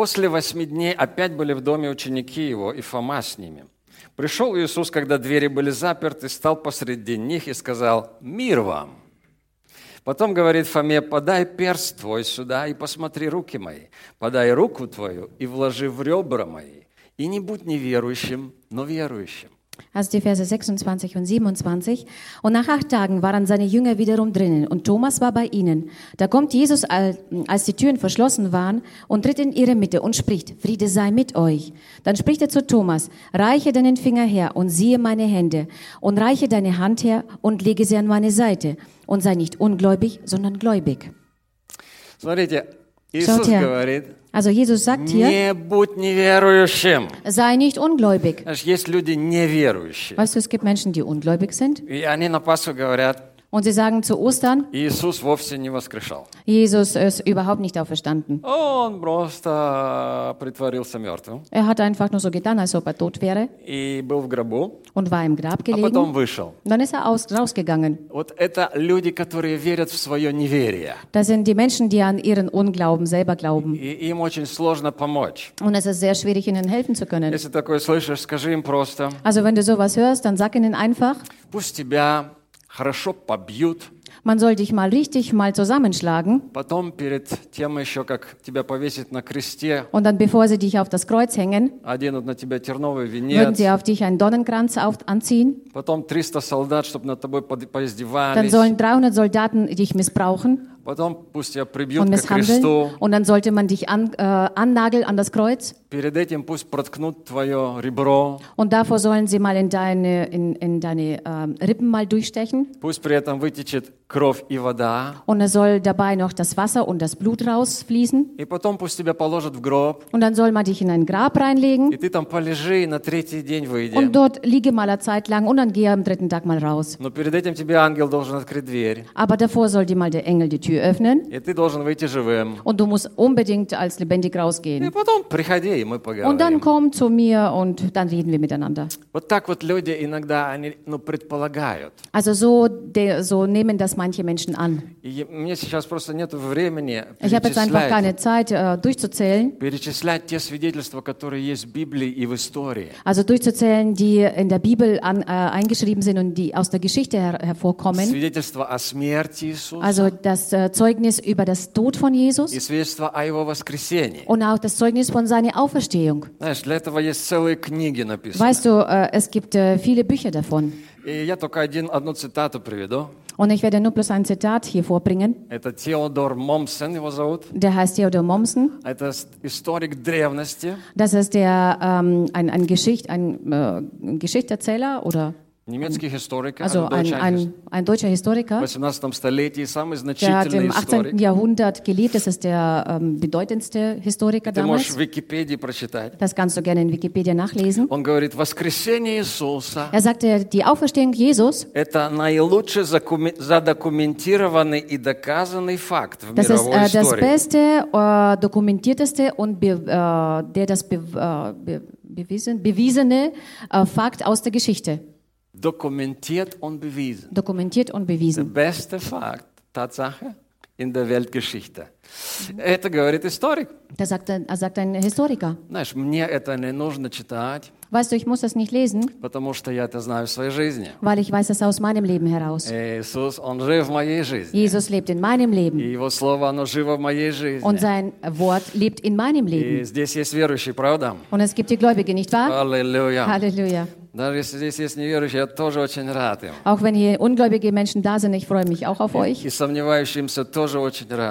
После восьми дней опять были в доме ученики его, и Фома с ними. Пришел Иисус, когда двери были заперты, стал посреди них и сказал, «Мир вам!» Потом говорит Фоме, «Подай перст твой сюда и посмотри руки мои. Подай руку твою и вложи в ребра мои. И не будь неверующим, но верующим». Also die Verse 26 und 27. Und nach acht Tagen waren seine Jünger wiederum drinnen und Thomas war bei ihnen. Da kommt Jesus, al- als die Türen verschlossen waren, und tritt in ihre Mitte und spricht, Friede sei mit euch. Dann spricht er zu Thomas, reiche deinen Finger her und siehe meine Hände und reiche deine Hand her und lege sie an meine Seite und sei nicht ungläubig, sondern gläubig. Смотрите, Иисус Schaut her. говорит, Also Jesus sagt hier, не будь неверующим. sei nicht ungläubig. Знаешь, есть люди неверующие. Weißt du, es gibt Menschen, die ungläubig sind И они на Пасху говорят, und sie sagen zu Ostern, Иисус вовсе не воскрешал. Jesus ist überhaupt nicht auferstanden. Он просто притворился мертвым Er hat einfach nur so getan, als ob er tot wäre и был в гробу, und war im Grab а потом gelegen. вышел. Und dann ist er aus, rausgegangen. Вот это люди, которые верят в свое неверие. Das sind die Menschen, die an ihren Unglauben selber glauben. И им очень сложно помочь. Und es ist sehr schwierig, ihnen helfen zu können. Если такое слышишь, скажи им просто, Also wenn du sowas hörst, dann sag ihnen einfach, пусть тебя хорошо побьют, man soll dich mal richtig mal zusammenschlagen потом перед тем еще, как тебя повесить на кресте, und dann, bevor sie dich auf das Kreuz hängen, оденут на тебя терновый würden венец, sie auf dich einen Donnenkranz auf, anziehen. потом 300 солдат, чтобы над тобой под- Dann поиздевались, sollen 300 Soldaten dich missbrauchen потом пусть тебя прибьют und к misshandeln. кресту, Und dann sollte man dich an, äh, annageln an das Kreuz. перед этим пусть проткнут твое ребро, Und davor sollen sie mal in deine, in, in deine ähm, Rippen mal durchstechen. пусть при этом вытечет кровь и вода, Und es soll dabei noch das Wasser und das Blut rausfließen. и потом пусть тебя положат в гроб, Und dann soll man dich in ein Grab reinlegen. и ты там полежи, и на третий день выйди. Und dort liege mal eine Zeit lang und dann gehe am dritten Tag mal raus. Но перед этим тебе ангел должен открыть дверь, Aber davor soll dir mal der Engel die Tür öffnen. и ты должен выйти живым. Und du musst unbedingt als lebendig И rausgehen. потом приходи, и мы Und dann поговорим. komm zu mir und dann reden wir miteinander. Вот так вот люди иногда они, ну, предполагают. Also so, de, so nehmen das manche Menschen an. И мне сейчас просто нет времени Ich habe jetzt einfach перечислять, keine Zeit äh, durchzuzählen. перечислять те свидетельства, которые есть в Библии и в истории. Also durchzuzählen, die in der Bibel an, äh, eingeschrieben sind und die aus der Geschichte her hervorkommen. Свидетельства о смерти Иисуса Also das äh, Zeugnis über das Tod von Jesus и свидетельства о Его воскресении. und auch das Zeugnis von seiner Auferstehung. Знаешь, для этого есть целые книги написаны. Weißt du, äh, es gibt äh, viele Bücher davon. И я только один, одну цитату приведу. Und ich werde nur bloß ein Zitat hier vorbringen. Это Теодор Момсен, его зовут. Der heißt Theodor Mommsen. Это с- историк древности, Das ist der, ähm, ein, ein, Geschicht, ein äh, Geschichterzähler oder немецкий историк, also ein, ein, ein deutscher Historiker, der hat im 18. Jahrhundert gelebt, das ist der ähm, bedeutendste Historiker damals. Das kannst du gerne in Wikipedia nachlesen. er sagte, die Auferstehung Jesus das ist äh, das beste, äh, dokumentierteste und be, äh, der das be, äh, be, bewiesen, bewiesene äh, Fakt aus der Geschichte. Dokumentiert und bewiesen. Dokumentiert und Der bewiesen. beste Fakt, Tatsache in der Weltgeschichte. Это говорит историк. Das sagt, ein- sagt ein Historiker. Знаешь, мне это не нужно читать, Weißt du, ich muss das nicht lesen, потому что я это знаю в своей жизни. weil ich weiß es aus meinem Leben heraus. Иисус, Он жив в моей жизни. Jesus lebt in meinem И Leben Его Слово, оно живо в моей жизни. und sein Wort lebt in meinem И Leben. здесь есть верующие, правда? Und es gibt die Gläubige, nicht wahr? Аллилуйя. Halleluja. Auch wenn hier ungläubige Menschen da sind, ich freue mich auch auf euch.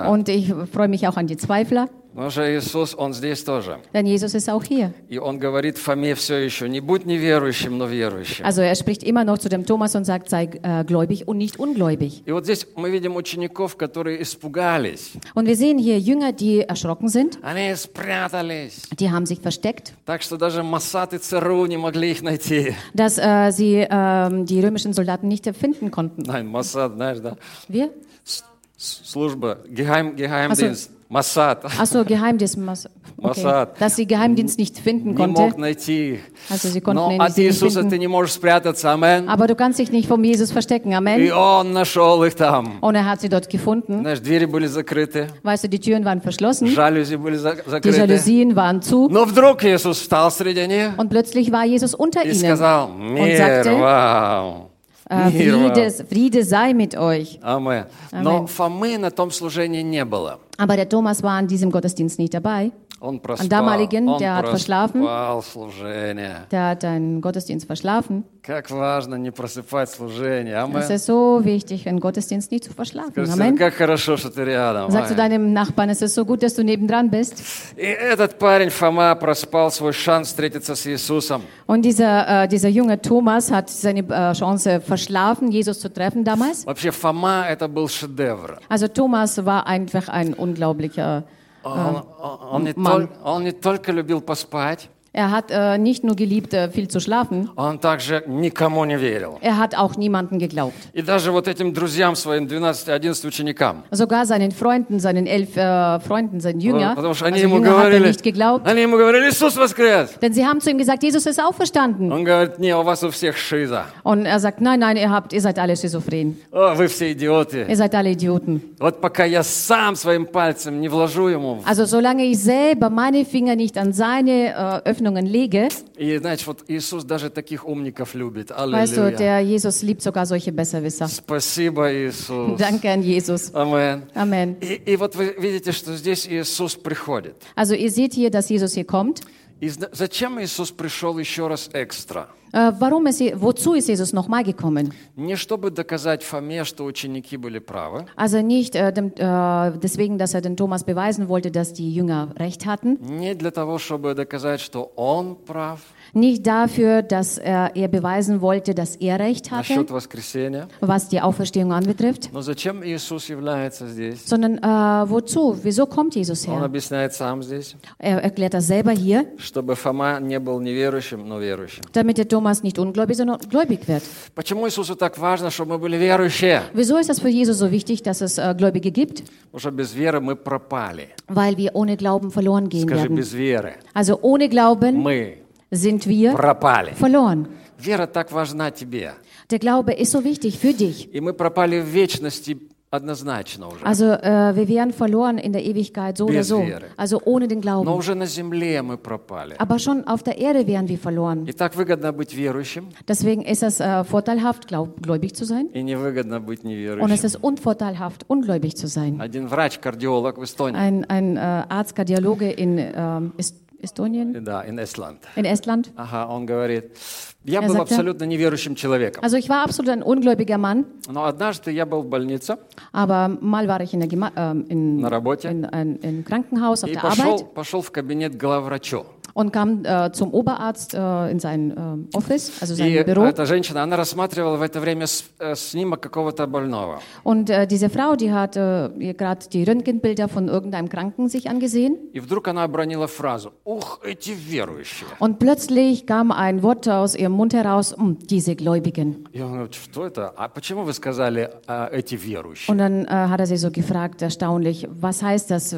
Und ich freue mich auch an die Zweifler. Потому что Иисус, Он здесь тоже. denn Jesus ist auch hier. И Он говорит Фоме все еще, не будь неверующим, но верующим. Also er spricht immer noch zu dem Thomas und sagt, sei äh, gläubig und nicht ungläubig. И вот здесь мы видим учеников, которые испугались. Und wir sehen hier Jünger, die erschrocken sind, Они спрятались. die haben sich versteckt, Так что даже Масад и ЦРУ не могли их найти. dass äh, sie ähm, die römischen Soldaten nicht finden konnten. Nein, Масад, знаешь, да? Wir? С- Служба, Гехайм, Also Гехаймдинст. Масад Ach so, Geheimdienst. Mas- Okay. Mossad. Dass sie Geheimdienst nicht finden не konnte. мог найти их. Also sie konnten Но ihn от sie nicht Иисуса finden. ты не можешь спрятаться, амен. Aber du kannst dich nicht vom Jesus verstecken. И Amen. Он нашел их там. Und er hat sie dort gefunden. Знаешь, двери были закрыты, Weißt du, die Türen waren verschlossen. жалюзи были за- Die закрыты. Jalousien waren zu. Но вдруг Иисус встал среди них Und plötzlich war Jesus unter и ihnen сказал, und мир sagte, вам. äh, Мир вам». Friede, Friede sei mit euch. Амен. Но Фомы на том служении не было. Aber der Thomas war an diesem Gottesdienst nicht dabei. Он проспал, damaligen, он der hat verschlafen. проспал служение. Der hat einen Gottesdienst verschlafen. Как важно не просыпать служение. Es Амен. ist so wichtig, einen Gottesdienst nie zu verschlafen. Скажи, Amen. как хорошо, что ты рядом. Sagst du Амен. deinem Nachbarn, es ist so gut, dass du nebendran bist. И этот парень Фома проспал свой шанс встретиться с Иисусом. Und dieser, äh, dieser junge Thomas hat seine äh, Chance verschlafen, Jesus zu treffen damals. Вообще Фома это был шедевр. Also Thomas war einfach ein Unglaublicher. Он, он- он не Ман. тол- он не только любил поспать, Er hat äh, nicht nur geliebt, äh, viel zu schlafen, он также никому не верил. er hat auch niemanden geglaubt. И даже вот этим друзьям своим, 12-11 ученикам. Sogar seinen Freunden, seinen elf äh, Freunden, seinen Jünger, Потому что also они ему Jünger hat er говорили, nicht geglaubt. они ему говорили, Иисус воскрес. Denn sie haben zu ihm gesagt, Jesus ist auferstanden. Он говорит, не, у вас у всех шиза. Und er sagt, nein, nein, ihr, habt, ihr seid alle schizophren. О, вы все идиоты. Ihr seid alle Idioten. Вот пока я сам своим пальцем не вложу ему. Also solange ich selber meine Finger nicht an seine äh, Öffnungen lege, И, знаете, вот Иисус даже таких умников любит. weißt du, Аллилуйя. der Jesus liebt sogar solche Besserwisser. Спасибо, Иисус. Danke an Jesus. Амен. Amen. И, и вот вы видите, что здесь Иисус приходит. Also ihr seht hier, dass Jesus hier kommt. И зачем Иисус пришел еще раз экстра? Äh, warum ist, Je- wozu ist Jesus nochmal gekommen? Не чтобы доказать Фоме, что ученики были правы, Also nicht äh, dem, äh, deswegen, dass er den Thomas beweisen wollte, dass die Jünger recht hatten. не для того, чтобы доказать, что он прав Nicht dafür, dass er, er beweisen wollte, dass er recht hatte, насчет воскресения. was die Auferstehung anbetrifft. Но зачем Иисус является здесь? Sondern äh, wozu? Wieso kommt Jesus Он her? объясняет сам здесь, Er erklärt das selber hier, чтобы Фома не был неверующим, но верующим. damit der Thomas nicht ungläubig, sondern gläubig wird. Почему Иисусу так важно, чтобы мы были верующие? Wieso ist das für Jesus so wichtig, dass es äh, Gläubige gibt? Потому что без веры мы пропали. Weil wir ohne Glauben verloren gehen Скажи, werden. без веры Also ohne Glauben мы sind wir пропали. verloren. Вера так важна тебе. Der Glaube ist so wichtig für dich. И мы пропали в вечности однозначно уже. Also äh, wir wären verloren in der Ewigkeit so oder Без so. веры. Also ohne den Но Glauben. уже на земле мы пропали. Aber schon auf der Erde wären wir verloren. И так выгодно быть верующим, Deswegen ist es äh, vorteilhaft, glaub, gläubig zu sein. и невыгодно быть Und es неверующим. ist unvorteilhaft, ungläubig zu sein. Один врач-кардиолог в Эстонии, Ein, ein äh, Arzt, Kardiologe in ähm, Est Estonien, да, in Estland, in Estland. ага, он говорит, я Er был sagte- абсолютно неверующим человеком. Also ich war absolut ein ungläubiger Mann, Но однажды я был в больнице aber mal war ich in der Gema ähm, in, на работе in, in, in Krankenhaus auf и der пошел, Arbeit пошел в кабинет главврачу. und kam äh, zum Oberarzt äh, in sein ähm, Office, also sein И Büro. эта женщина, она рассматривала в это время с- э, снимок какого-то больного. Und äh, diese Frau, die hat äh, ihr gerade die Röntgenbilder von irgendeinem Kranken sich angesehen. И вдруг она обронила фразу «Ух, эти верующие!» Und plötzlich kam ein Wort aus ihrem Mund heraus, "Hm, diese Gläubigen. Я говорю, что это? А почему вы сказали а, «эти верующие»? Und dann äh, hat er sie so gefragt, erstaunlich, was heißt das?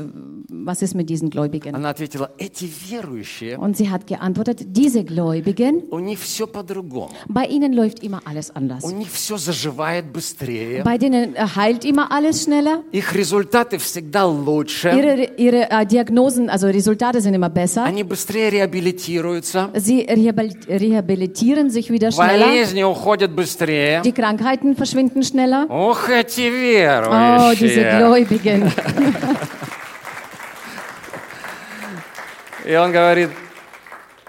Was ist mit diesen Gläubigen? Она ответила «эти верующие, Und sie hat geantwortet, diese Gläubigen, у них все по-другому. bei ihnen läuft immer alles anders. У них все заживает быстрее. Bei denen äh, heilt immer alles schneller. Их результаты всегда лучше. Ihre, ihre äh, Diagnosen, also Resultate sind immer besser. Они быстрее реабилитируются. Sie rehabil- rehabilitieren sich wieder schneller. Болезни уходят быстрее. Die Krankheiten verschwinden schneller. Ох, эти Oh, diese верующие. Gläubigen. И он говорит,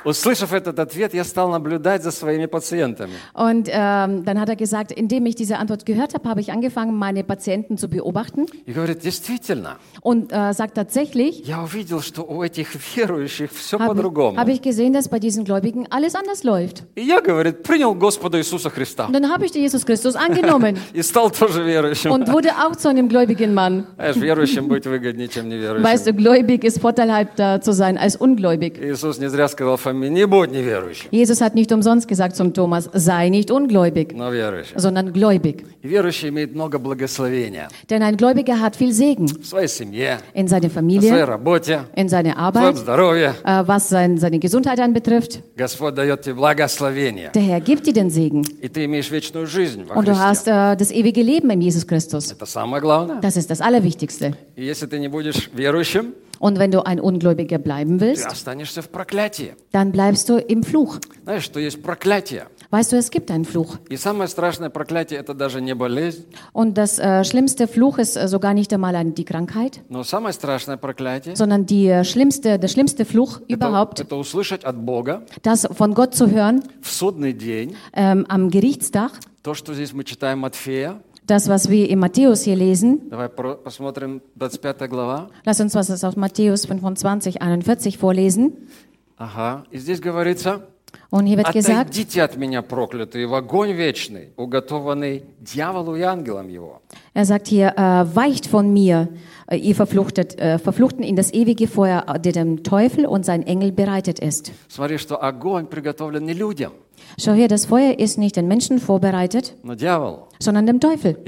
услышав этот ответ, я стал наблюдать за своими пациентами. Und ähm, dann hat er gesagt, indem ich diese Antwort gehört habe, habe ich angefangen, meine Patienten zu beobachten И говорит, действительно, und äh, sagt tatsächlich, я увидел, что у этих верующих все habe по-другому. hab ich gesehen, dass bei diesen Gläubigen alles anders läuft. И я, говорит, принял Господа Иисуса Христа. Und dann habe ich den Jesus Christus angenommen И стал тоже верующим. und wurde auch zu einem gläubigen Mann. Знаешь, верующим быть выгоднее, чем Weißt неверующим. du, gläubig ist vorteilhafter zu sein als ungläubig. Иисус не зря сказал Jesus hat nicht umsonst gesagt zum Thomas, sei nicht ungläubig, sondern gläubig. Denn ein Gläubiger hat viel Segen in seiner Familie, in seiner Arbeit, äh, was seine Gesundheit anbetrifft. Der Herr gibt dir den Segen. Und du hast äh, das ewige Leben in Jesus Christus. Das ist das Allerwichtigste. Und wenn du nicht верующим, И если ты не будешь верующим, Und wenn du ein Ungläubiger bleiben ты willst, останешься в проклятии. dann bleibst du im Fluch. Знаешь, что есть проклятие. Weißt du, es gibt einen Fluch. И самое страшное проклятие – это даже не болезнь, Und das äh, schlimmste Fluch ist äh, sogar nicht einmal an die Krankheit, но самое страшное проклятие sondern die äh, schlimmste, der schlimmste Fluch это, überhaupt, это услышать от Бога das von Gott zu hören в судный день ähm, am Gerichtstag, то, что здесь мы читаем Матфея. das, was wir in Matthäus hier lesen. Давай про- посмотрим 25 глава. Lass uns was aus Matthäus 25, 41 vorlesen. Ага. И здесь говорится, Und hier wird gesagt, «Отойдите от меня, проклятые, в огонь вечный, уготованный дьяволу и ангелам его». er sagt hier, äh, weicht von mir, äh, ihr Verfluchtet, äh, Verfluchten in das ewige Feuer, äh, der dem Teufel und sein Engel bereitet ist. Смотри, что огонь приготовлен не людям, Schau hier, das Feuer ist nicht den Menschen vorbereitet, sondern dem Teufel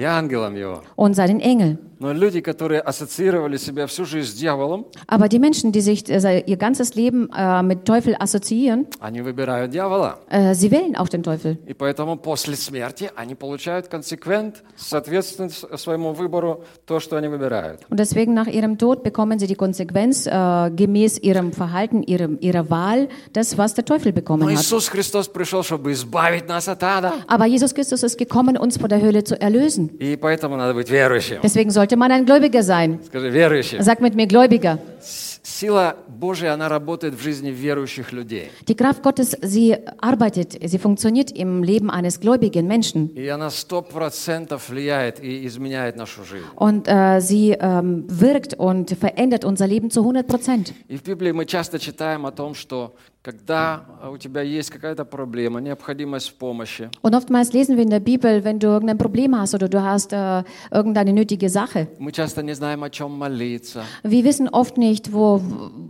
und seinen Engeln. Но люди, которые ассоциировали себя всю жизнь с дьяволом, Aber die Menschen, die sich äh, ihr ganzes Leben äh, mit Teufel assoziieren, они выбирают дьявола. äh, sie wählen auch den Teufel. И поэтому после смерти они получают консеквент, соответственно с- своему выбору, то, что они выбирают. Und deswegen nach ihrem Tod bekommen sie die Konsequenz äh, gemäß ihrem Verhalten, ihrem, ihrer Wahl, das, was der Teufel Но bekommen hat. Иисус Христос пришел, чтобы избавить нас от ада. Aber Jesus Christus ist gekommen, uns vor der Hölle zu erlösen. И поэтому надо быть верующим. Deswegen sollte man ein Gläubiger sein. Скажи, верующим. Sag mit mir Gläubiger. С- Сила Божия, она работает в жизни верующих людей. Die Kraft Gottes, sie arbeitet, sie funktioniert im Leben eines gläubigen Menschen. И она сто процентов влияет и изменяет нашу жизнь. Und äh, sie ähm, wirkt und verändert unser Leben zu 100 Prozent. И в Библии мы часто читаем о том, что когда у тебя есть какая-то проблема, необходимость в помощи, Und oftmals lesen wir in der Bibel, wenn du irgendein Problem hast oder du hast äh, irgendeine nötige Sache. мы часто не знаем, о чем молиться. Wir wissen oft nicht, wo,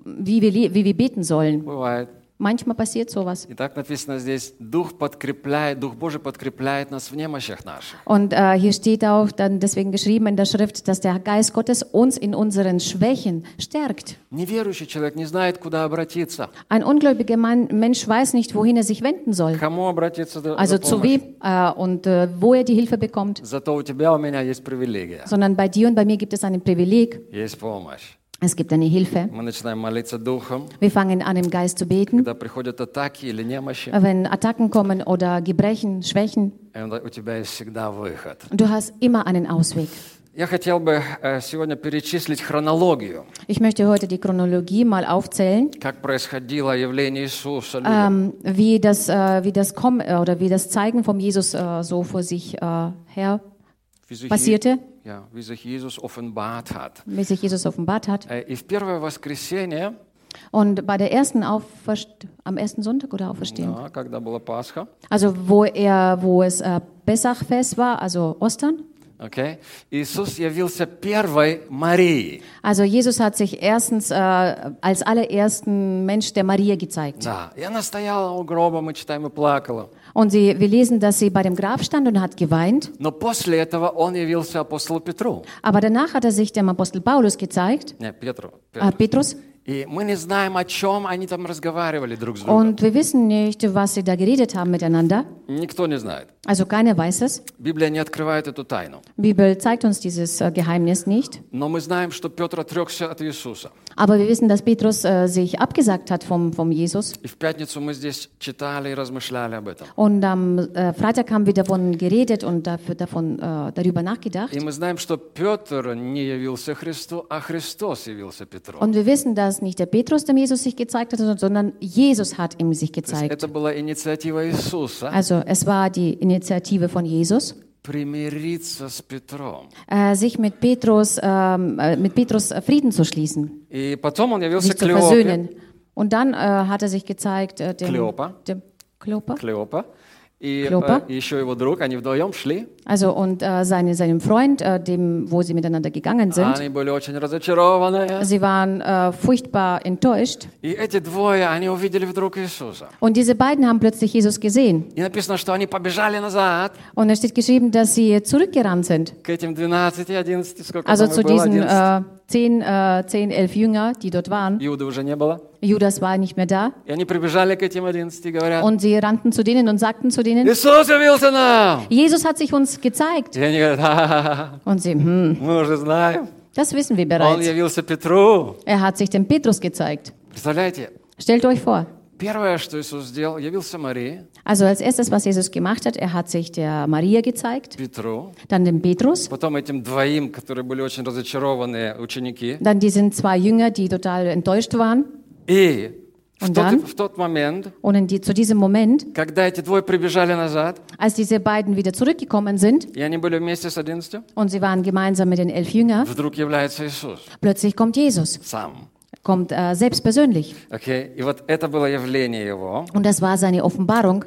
wie, wir, le- wie wir beten sollen. Бывает. Manchmal passiert sowas. И так написано здесь, Дух подкрепляет, Дух Божий подкрепляет нас в немощах наших. Und äh, hier steht auch dann deswegen geschrieben in der Schrift, dass der Geist Gottes uns in unseren Schwächen stärkt. Неверующий человек не знает, куда обратиться. Ein ungläubiger Mann, Mensch weiß nicht, wohin er sich wenden soll. К Кому обратиться за Also за zu помощью? wem äh, und äh, wo er die Hilfe bekommt. Зато у тебя, у меня есть привилегия, Sondern bei dir und bei mir gibt es ein Privileg. есть помощь. Es gibt eine Hilfe. Мы начинаем молиться Духом, Wir fangen an, im Geist zu beten. когда приходят атаки или немощи, Wenn Attacken kommen oder Gebrechen, Schwächen, и у тебя есть всегда выход. du hast immer einen Ausweg. Я хотел бы э, сегодня перечислить хронологию, Ich möchte heute die Chronologie mal aufzählen, как происходило явление Иисуса людям. ähm, wie das, äh, wie das Kommen äh, oder wie das Zeigen vom Jesus äh, so vor sich äh, her Wie sich, passierte, ja, wie sich Jesus offenbart hat. wie sich Jesus offenbart hat. Э, И в первое воскресенье, Und bei der ersten Auferst am ersten Sonntag oder Auferstehen, да, когда была Пасха, also wo er, wo es äh, Pessachfest war, also Ostern. окей, Иисус явился первой Марии. Also Jesus hat sich erstens äh, als allerersten Mensch der Maria gezeigt. Да, и она стояла у гроба, мы читаем, и плакала. Und sie, wir lesen, dass sie bei dem Grab stand und hat geweint. Но после этого он явился апостолу Петру. Aber danach hat er sich dem Apostel Paulus gezeigt, Не, Петру. äh, Петру. Petrus. Und wir wissen nicht, was sie da geredet haben miteinander. Also keiner weiß es. Die Bibel zeigt uns dieses äh, Geheimnis nicht. Aber wir wissen, dass Petrus äh, sich abgesagt hat vom, vom Jesus. Und am äh, Freitag haben wir davon geredet und dafür, davon, äh, darüber nachgedacht. Und wir wissen, dass nicht der Petrus dem Jesus sich gezeigt hat, sondern Jesus hat ihm sich То есть gezeigt. это была инициатива Иисуса Also es war die Initiative von Jesus, примириться с Петром. äh, sich mit Petrus, ähm, äh, mit Petrus äh, Frieden zu schließen, И потом он явился sich zu Клеопе. versöhnen. Und dann äh, hat er sich gezeigt, äh, dem, Kleopa. dem Kleopa. Клеопа. и, Клёпа. э, и еще его друг, они вдвоем шли. Also und äh, seine, seinem Freund, äh, dem, wo sie miteinander gegangen sind, Они были очень разочарованы. sie waren äh, furchtbar enttäuscht. И эти двое, они увидели вдруг Иисуса. Und diese beiden haben plötzlich Jesus gesehen. И написано, что они побежали назад Und es steht geschrieben, dass sie zurückgerannt sind. к этим 12, 11, сколько Also там zu их было, diesen 11. äh, 10, äh, 10, 11 Jünger, die dort waren. Иуды уже не было. Judas war nicht mehr da. И они прибежали к этим 11 и говорят, Und sie rannten zu denen und sagten zu denen, Иисус явился нам! Jesus hat sich uns gezeigt. И они говорят, «Ха-ха-ха, Und sie, hm, мы уже знаем. das wissen wir Он bereits. явился Петру. Er hat sich dem Petrus gezeigt. Представляете, Stellt euch vor. первое, что Иисус сделал, явился Марии, Also als erstes, was Jesus gemacht hat, er hat sich der Maria gezeigt, Петру, dann dem Petrus, потом этим двоим, которые были очень разочарованные ученики. dann diesen zwei Jünger, die total enttäuscht waren. И в und dann, und in die, zu diesem Moment, als diese beiden wieder zurückgekommen sind, und sie waren gemeinsam mit den elf Jüngern, plötzlich kommt Jesus. Kommt äh, selbst persönlich. Und das war seine Offenbarung.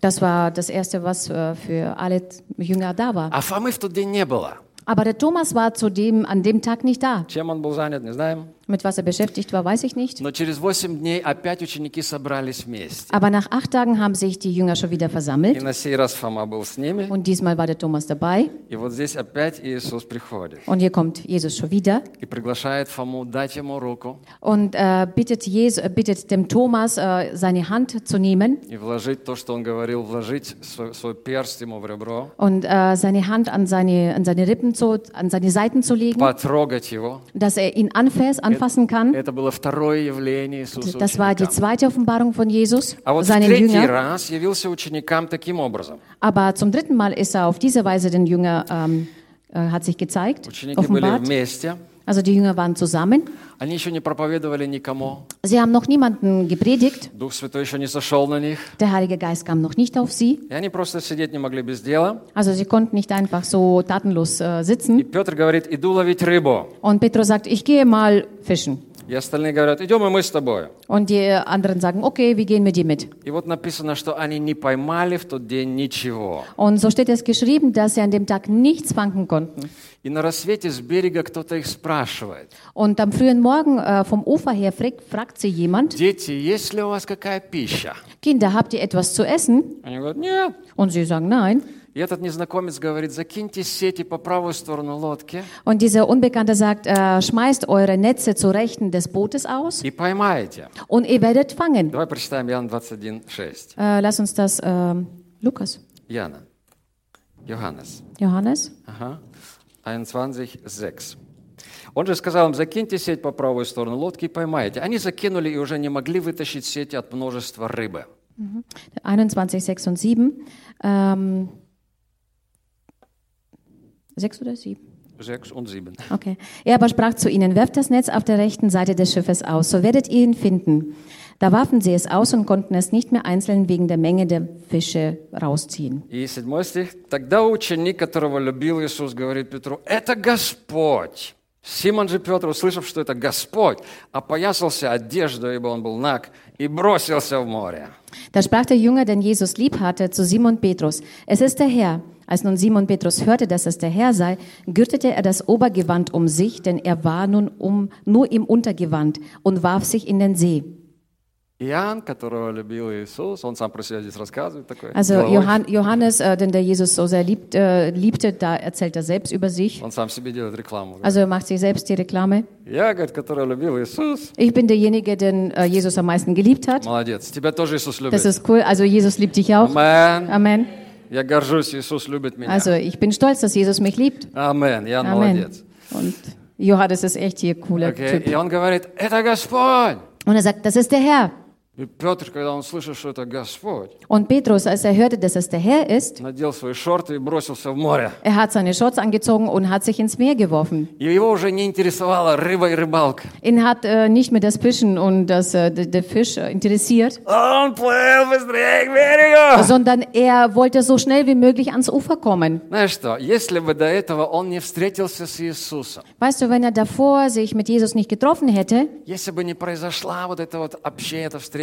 Das war das erste, was äh, für alle Jünger da war. Aber der Thomas war zu dem, an dem Tag nicht da. Mit was er beschäftigt war, weiß ich nicht. Aber nach acht Tagen haben sich die Jünger schon wieder versammelt. Und diesmal war der Thomas dabei. Und hier kommt Jesus schon wieder. Und äh, bittet, Jesus, äh, bittet dem Thomas, äh, seine Hand zu nehmen. Und äh, seine Hand an seine, an seine Rippen, zu, an seine Seiten zu legen. Dass er ihn anfasst, anfasst zusammenfassen kann. Das war die zweite Offenbarung von Jesus seinen Jüngern. Aber zum dritten Mal ist er auf diese Weise den Jünger ähm, äh, hat sich gezeigt, offenbart. вместе. Also die Jünger waren zusammen. Они еще не проповедовали никому. Sie haben noch niemanden gepredigt. Дух Святой еще не сошел на них. Der Heilige Geist kam noch nicht auf sie. И они просто сидеть не могли без дела. Also sie konnten nicht einfach so tatenlos äh, И sitzen. Петр говорит, иду ловить рыбу. Und Petrus sagt, ich gehe mal fischen. И остальные говорят, идем и мы с тобой. Und die anderen sagen, okay, wir gehen mit dir mit. И вот написано, что они не поймали в тот день ничего. Und so steht es geschrieben, dass sie an dem Tag nichts fangen konnten. И на рассвете с берега кто-то их спрашивает, Und am frühen Morgen äh, vom Ufer her fragt, fragt sie jemand, дети, есть ли у вас какая пища? Kinder, habt ihr etwas zu essen? Они говорят, нет. Und sie sagen, nein. И этот незнакомец говорит, закиньте сети по правую сторону лодки Und dieser Unbekannte sagt, äh, schmeißt eure Netze zur Rechten des Bootes aus и поймаете. und ihr werdet fangen. Давай прочитаем Иоанн 21,6. Äh, lass uns das, ähm, Lukas, Яна. Йоханнес. Johannes. Ага. 21,6. Он же сказал им, закиньте сеть по правую сторону лодки и поймаете. Они закинули и уже не могли вытащить сети от множества рыбы. 21, 6 und 7. Ähm, 6 oder 7? Sechs und sieben. Okay. Er aber sprach zu ihnen, werft das Netz auf der rechten Seite des Schiffes aus, so werdet ihr ihn finden. Da warfen sie es aus und konnten es nicht mehr einzeln wegen der Menge der Fische rausziehen. И седьмой стих. Тогда ученик, которого любил Иисус, говорит Петру, это Господь. Симон же Петр, услышав, что это Господь, опоясался одежду, ибо он был наг, и бросился в море. Da sprach der Jünger, den Jesus lieb hatte, zu Simon Petrus, es ist der Herr. Als nun Simon Petrus hörte, dass es der Herr sei, gürtete er das Obergewand um sich, denn er war nun um, nur im Untergewand und warf sich in den See. Иоанн, которого любил Иисус, он сам про себя здесь рассказывает такой. Also головой. Johann, Johannes, äh, den der Jesus so sehr liebt, äh, liebte, da erzählt er selbst über sich. Он сам себе делает рекламу. Also er macht sich selbst die Reklame. Я, говорит, который любил Иисус, Ich bin derjenige, den äh, Jesus am meisten geliebt hat. молодец. Тебя тоже Иисус любит. Das ist cool. Also Jesus liebt dich auch. Амен. Amen. Я горжусь, Иисус любит меня. Also ich bin stolz, dass Jesus mich liebt. Амен. Я Amen. молодец. Und Johannes ist echt hier cooler Окей. Typ. И он говорит, это Господь. Und er sagt, das ist der Herr. И Петр, когда он слышал, что это Господь, Und Petrus, als er hörte, dass es der Herr ist, надел свои шорты и бросился в море. er hat seine Shorts angezogen und hat sich ins Meer geworfen. И его уже не интересовала рыба и рыбалка. Ihn hat äh, nicht mehr das Fischen und das, äh, der, der Fisch äh, interessiert, Он плыл быстрее к берегу. sondern er wollte so schnell wie möglich ans Ufer kommen. Знаешь что, если бы до этого он не встретился с Иисусом, Weißt du, wenn er davor sich mit Jesus nicht getroffen hätte, если бы не произошла вот это вот общение, эта встреча встреча, беседа.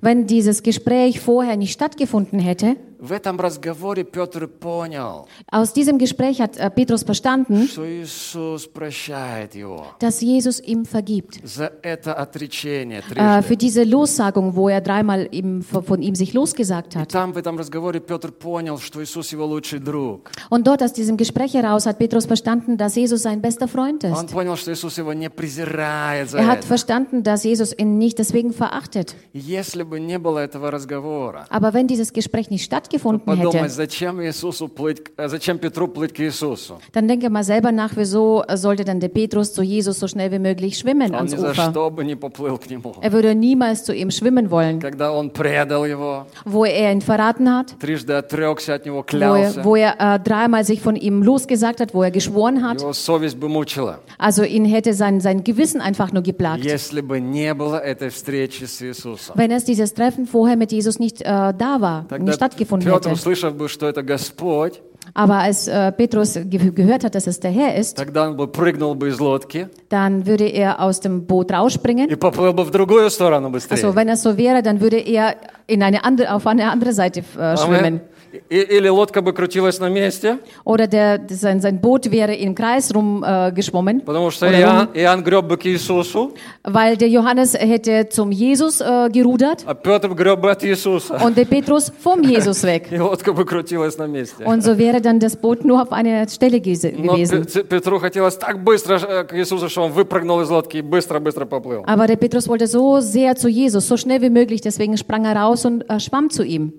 wenn dieses Gespräch vorher nicht stattgefunden hätte, В этом разговоре Петр понял, aus diesem Gespräch hat äh, Petrus verstanden, что Иисус прощает его dass Jesus ihm vergibt. за это отречение Äh, für трижды. diese Lossagung, wo er dreimal ihm, von ihm sich losgesagt И hat. там в этом разговоре Петр понял, что Иисус его лучший друг. Und dort aus diesem Gespräch heraus hat Petrus verstanden, dass Jesus sein bester Freund Он ist. понял, что Иисус его не презирает за Er hat это. verstanden, dass Jesus ihn nicht deswegen verachtet. Если бы не было этого разговора, Aber wenn dieses Gespräch nicht stattgefunden подумать, hätte, зачем Иисусу плыть, к- э, зачем Петру плыть к Иисусу? dann denke mal selber nach, wieso sollte dann der Petrus zu Jesus so schnell wie möglich schwimmen Он ans ни за Ufer? что бы не поплыл к нему. Er würde niemals zu ihm schwimmen wollen, Когда он предал его, wo er ihn verraten hat, трижды отрекся от него, wo клялся, er, wo er äh, dreimal sich von ihm losgesagt hat, wo er geschworen hat. его совесть бы мучила. Also ihn hätte sein, sein Gewissen einfach nur geplagt. Если бы не было этой встречи с Иисусом. Wenn es dieses Treffen vorher mit Jesus nicht äh, da war, nicht Тогда stattgefunden Петр, hätte. услышав бы, что это Господь, Aber als äh, Petrus ge gehört hat, dass es der Herr ist, тогда он бы прыгнул бы из лодки dann würde er aus dem Boot rausspringen. и поплыл бы в другую сторону быстрее. Also wenn es so wäre, dann würde er in eine andere, auf eine andere Seite äh, schwimmen. Амин. И- Или лодка бы крутилась на месте, Oder der, sein, sein Boot wäre im Kreis rum äh, geschwommen, потому что Oder Иоанн, Иоанн греб бы к Иисусу, weil der Johannes hätte zum Jesus äh, gerudert а Петр греб бы от Иисуса. und der Petrus vom Jesus weg. И лодка бы крутилась на месте. Und so wäre dann das Boot nur auf einer Stelle gese- Но gewesen. Пе- Петру хотелось так быстро э, к Иисусу, что он выпрыгнул из лодки и быстро-быстро поплыл. Aber der Petrus wollte so sehr zu Jesus, so schnell wie möglich, deswegen sprang er raus und äh, schwamm zu ihm.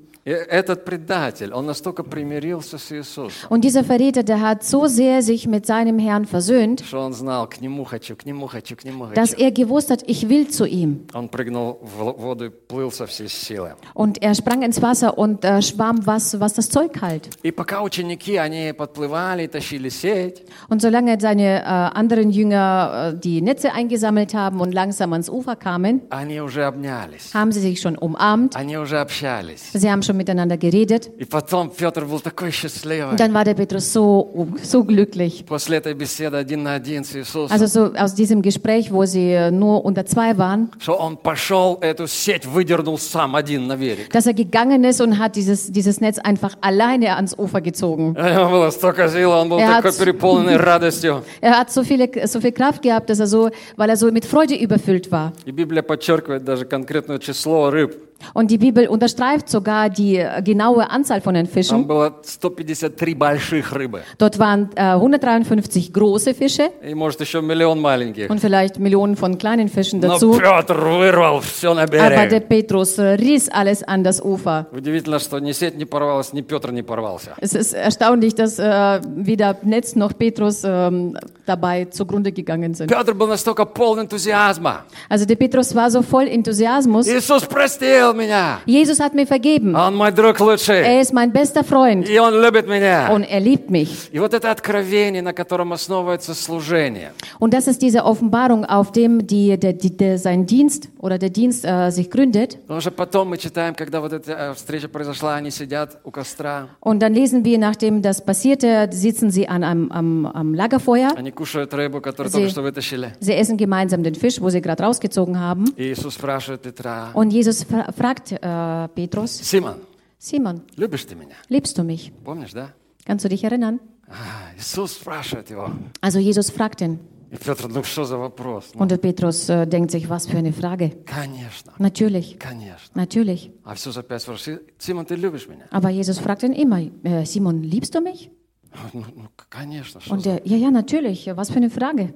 Und dieser Verräter, der hat so sehr sich mit seinem Herrn versöhnt, dass er gewusst hat, ich will zu ihm. Und er sprang ins Wasser und äh, schwamm, was, was das Zeug halt. Und solange seine äh, anderen Jünger äh, die Netze eingesammelt haben und langsam ans Ufer kamen, haben sie sich schon umarmt. Sie haben schon miteinander geredet. И потом Петр был такой счастливый. Und dann war der Petrus so, so glücklich. После этой беседы один на один с Иисусом, Also so aus diesem Gespräch, wo sie äh, nur unter zwei waren, что он пошел, эту сеть выдернул сам один на берег. dass er gegangen ist und hat dieses, dieses Netz einfach alleine ans Ufer gezogen. У него было столько сил, он был Er такой hat- переполненный радостью. Er hat so, viele, so viel Kraft gehabt, dass er so, weil er so mit Freude überfüllt war. И Библия подчеркивает даже конкретное число рыб. Und die Bibel unterstreicht sogar die äh, genaue Anzahl von den Там Fischen. было 153 больших рыбы. Dort waren äh, 153 große Fische И, может, еще миллион маленьких. und vielleicht Millionen von kleinen Fischen Но dazu. Петр вырвал все на Aber der берег. Petrus äh, riss alles an das Ufer. Удивительно, что ни сеть не порвалась, ни Петр не порвался. Es ist erstaunlich, dass äh, weder Netz noch Petrus ähm, dabei zugrunde gegangen sind. Петр был настолько полон энтузиазма. Also der Petrus war so voll Enthusiasmus. Иисус простил меня. Jesus hat mir vergeben. Он мой друг лучший. Er ist mein bester Freund И он любит меня. und er liebt mich. И вот это откровение, на котором основывается служение, Und das ist diese Offenbarung, auf dem die, der, die, der, sein Dienst oder der Dienst äh, sich gründet. Потому что потом мы читаем, когда вот эта э, встреча произошла, они сидят у костра, Und dann lesen wir, nachdem das passierte, sitzen sie an einem am, am Lagerfeuer. они кушают рыбу, которую Sie- только что вытащили. Sie essen gemeinsam den Fisch, wo sie gerade rausgezogen haben. И Иисус спрашивает Петра, Und Jesus fra fragt äh, Petrus, Симон, Simon, любишь ты меня? liebst du mich? Помнишь, да? Kannst du dich erinnern? А, Иисус спрашивает его. Also Jesus fragt ihn. И Петр, ну что за вопрос? Ну, Und der Petrus äh, denkt sich, was für eine Frage. конечно, Natürlich, конечно. natürlich. А Иисус опять спрашивает, Симон, ты любишь меня? Aber Jesus fragt ihn immer, äh, Simon, liebst du mich? Ну, ну, конечно, что Und за... er, ja, ja, natürlich. Was für eine Frage.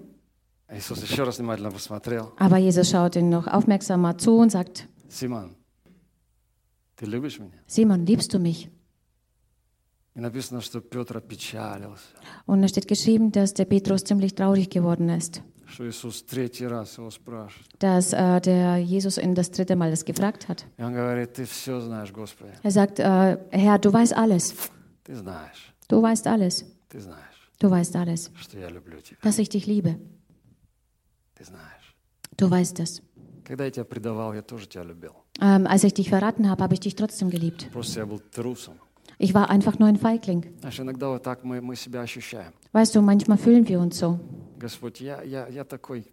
Иисус еще раз внимательно посмотрел. Aber Jesus schaut ihn noch aufmerksamer zu und sagt, Симон, ты любишь меня? Simon, liebst du mich? И написано, что Петр опечалился, Und da steht geschrieben, dass der Petrus ziemlich traurig geworden ist, что Иисус третий раз его спрашивает. dass äh, der Jesus ihn das dritte Mal das gefragt hat. И он говорит, ты все знаешь, Господи, Er sagt, äh, Herr, du weißt alles. ты знаешь, Du weißt alles. ты знаешь, Du weißt alles. что я люблю тебя, Dass ich dich liebe. ты знаешь. Du weißt es. Когда я тебя предавал, я тоже тебя любил. Ähm, als ich dich verraten habe, habe ich dich trotzdem geliebt. Просто я был трусом. Ich war einfach nur ein Feigling. Знаешь, иногда вот так мы, мы себя ощущаем. Weißt du, manchmal fühlen wir uns so. Господь, я, я, я такой,